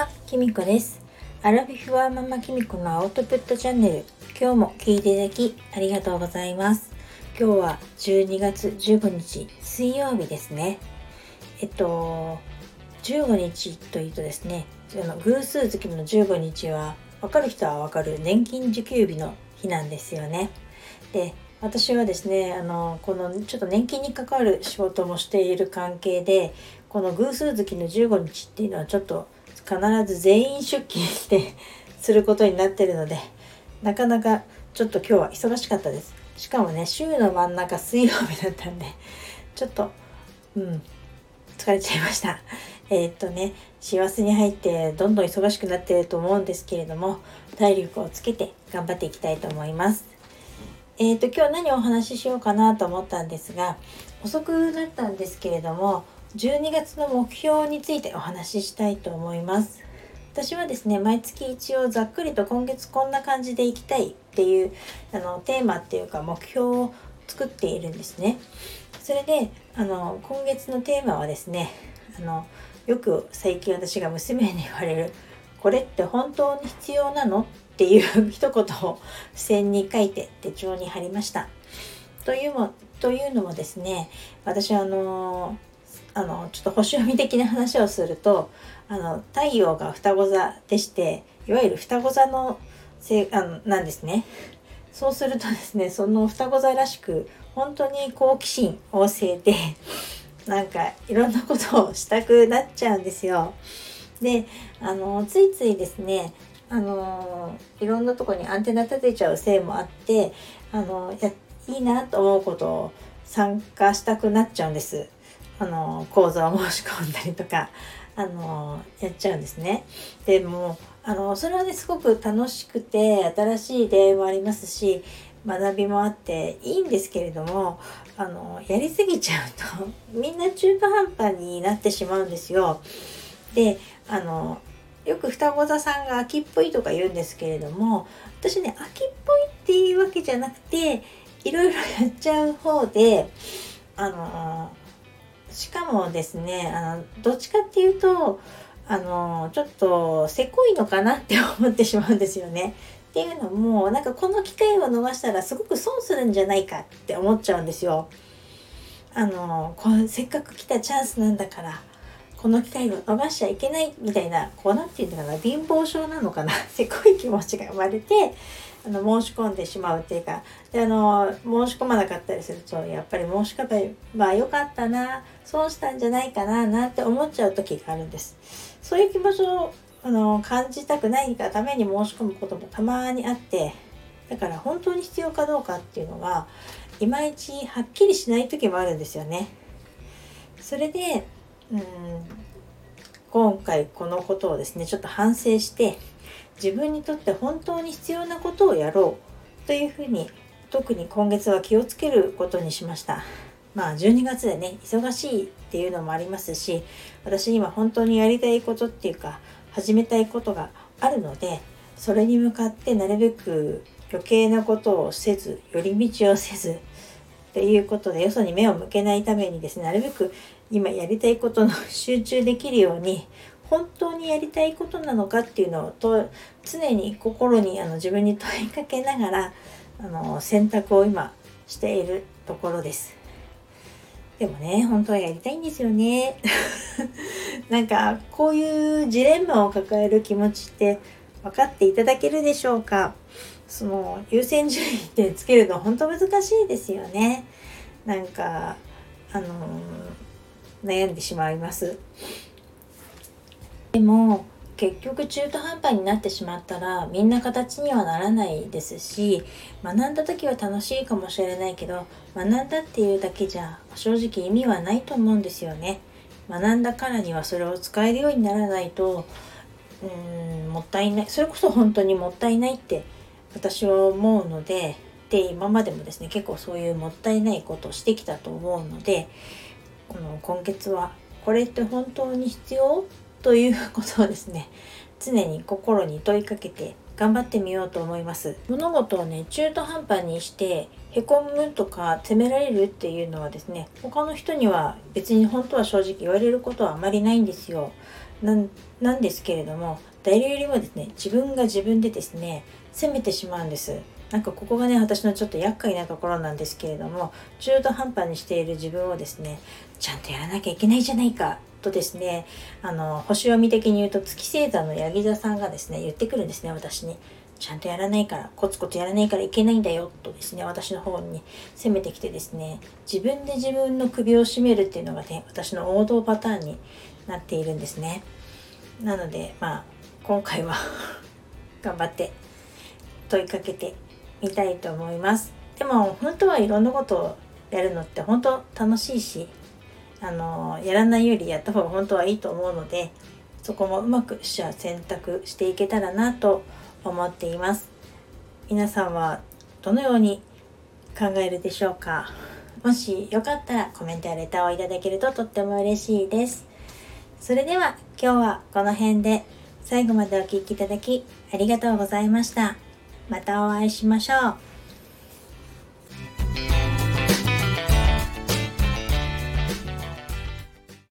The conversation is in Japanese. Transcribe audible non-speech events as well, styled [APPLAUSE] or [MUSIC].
は、きみこです。アラビフワーママきみこのアウトプットチャンネル。今日も聞いていただきありがとうございます。今日は12月15日水曜日ですね。えっと、15日というとですね、あの偶数月の15日は、わかる人はわかる年金受給日の日なんですよね。で、私はですね、あの、このちょっと年金に関わる仕事もしている関係で、この偶数月の15日っていうのはちょっと必ず全員出勤してすることになってるので、なかなかちょっと今日は忙しかったです。しかもね、週の真ん中水曜日だったんで、ちょっと、うん、疲れちゃいました。えーっとね、師走に入ってどんどん忙しくなってると思うんですけれども、体力をつけて頑張っていきたいと思います。えーっと、今日何をお話ししようかなと思ったんですが、遅くなったんですけれども、12月の目標についてお話ししたいと思います。私はですね毎月一応ざっくりと今月こんな感じでいきたいっていうあのテーマっていうか目標を作っているんですね。それであの今月のテーマはですねあのよく最近私が娘に言われる「これって本当に必要なの?」っていう [LAUGHS] 一言を付箋に書いて手帳に貼りました。というもというのもですね私はあのあのちょっと星読み的な話をするとあの太陽が双子座でしていわゆる双子座のせあのなんですねそうするとですねその双子座らしく本当に好奇心旺盛でなんかいろんなことをしたくなっちゃうんですよ。であのついついですねあのいろんなとこにアンテナ立てちゃうせいもあってあのやいいなと思うことを参加したくなっちゃうんです。あの講座を申し込んだりとかあのやっちゃうんですね。でもあのそれはねすごく楽しくて新しい出会いもありますし学びもあっていいんですけれどもあのやりすぎちゃうとみんな中途半端になってしまうんですよ。であのよく双子座さんが秋っぽいとか言うんですけれども私ね秋っぽいっていうわけじゃなくていろいろやっちゃう方であのしかもですねあのどっちかっていうとあのちょっとせこいのかなって思ってしまうんですよね。っていうのもなんかこの機会を逃したらすごく損するんじゃないかって思っちゃうんですよ。あのこうせっかく来たチャンスなんだからこの機会を逃しちゃいけないみたいなこうなんていうのかな貧乏症なのかな [LAUGHS] せこい気持ちが生まれてあの申し込んでしまうっていうかであの申し込まなかったりするとやっぱり申し込めばよかったな損したんじゃないかななんて思っちゃう時があるんです。そういう気持ちをあの感じたくないがために申し込むこともたまにあってだから本当に必要かどうかっていうのはいまいちはっきりしない時もあるんですよね。それでうん今回このことをですねちょっと反省して自分にとって本当に必要なことをやろうというふうに特に今月は気をつけることにしました。まあ12月でね忙しいっていうのもありますし私今本当にやりたいことっていうか始めたいことがあるのでそれに向かってなるべく余計なことをせず寄り道をせずっていうことでよそに目を向けないためにですねなるべく今やりたいことの [LAUGHS] 集中できるように本当にやりたいことなのかっていうのをと常に心にあの自分に問いかけながらあの選択を今しているところです。でもね本当はやりたいんですよね。[LAUGHS] なんかこういうジレンマを抱える気持ちって分かっていただけるでしょうか？その優先順位ってつけるの本当難しいですよね。なんかあの悩んでしまいます。でも結局中途半端になってしまったらみんな形にはならないですし学んだ時は楽しいかもしれないけど学んだっていうだけじゃ正直意味はないと思うんですよね。学んだからにはそれを使えるようにならないとうーんもったいないそれこそ本当にもったいないって私は思うのでで今までもですね結構そういうもったいないことをしてきたと思うのでこの今月はこれって本当に必要ということをですね常に心に問いかけて頑張ってみようと思います。物事をね中途半端にしてへこむとか責められるっていうのはですね他の人には別に本当は正直言われることはあまりないんですよ。なんですけれども誰よりもですね自分が自分でですね責めてしまうんですなんかここがね私のちょっと厄介なところなんですけれども中途半端にしている自分をですねちゃんとやらなきゃいけないじゃないかとですねあの星読み的に言うと月星座のヤギ座さんがですね言ってくるんですね私に。ちゃんとやらないからコツコツやらないからいけないんだよとですね私の方に攻めてきてですね自分で自分の首を絞めるっていうのがね私の王道パターンになっているんですねなのでまあ今回は [LAUGHS] 頑張って問いかけてみたいと思います。でも本当はいろんなことをやるのって本当楽しいしあのやらないよりやった方が本当はいいと思うのでそこもうまく取捨選択していけたらなと思っています。皆さんはどのように考えるでしょうか？もしよかったらコメントやレターをいただけるととっても嬉しいです。それでは今日はこの辺で。最後までお聴きいただきありがとうございました。またお会いしましょう。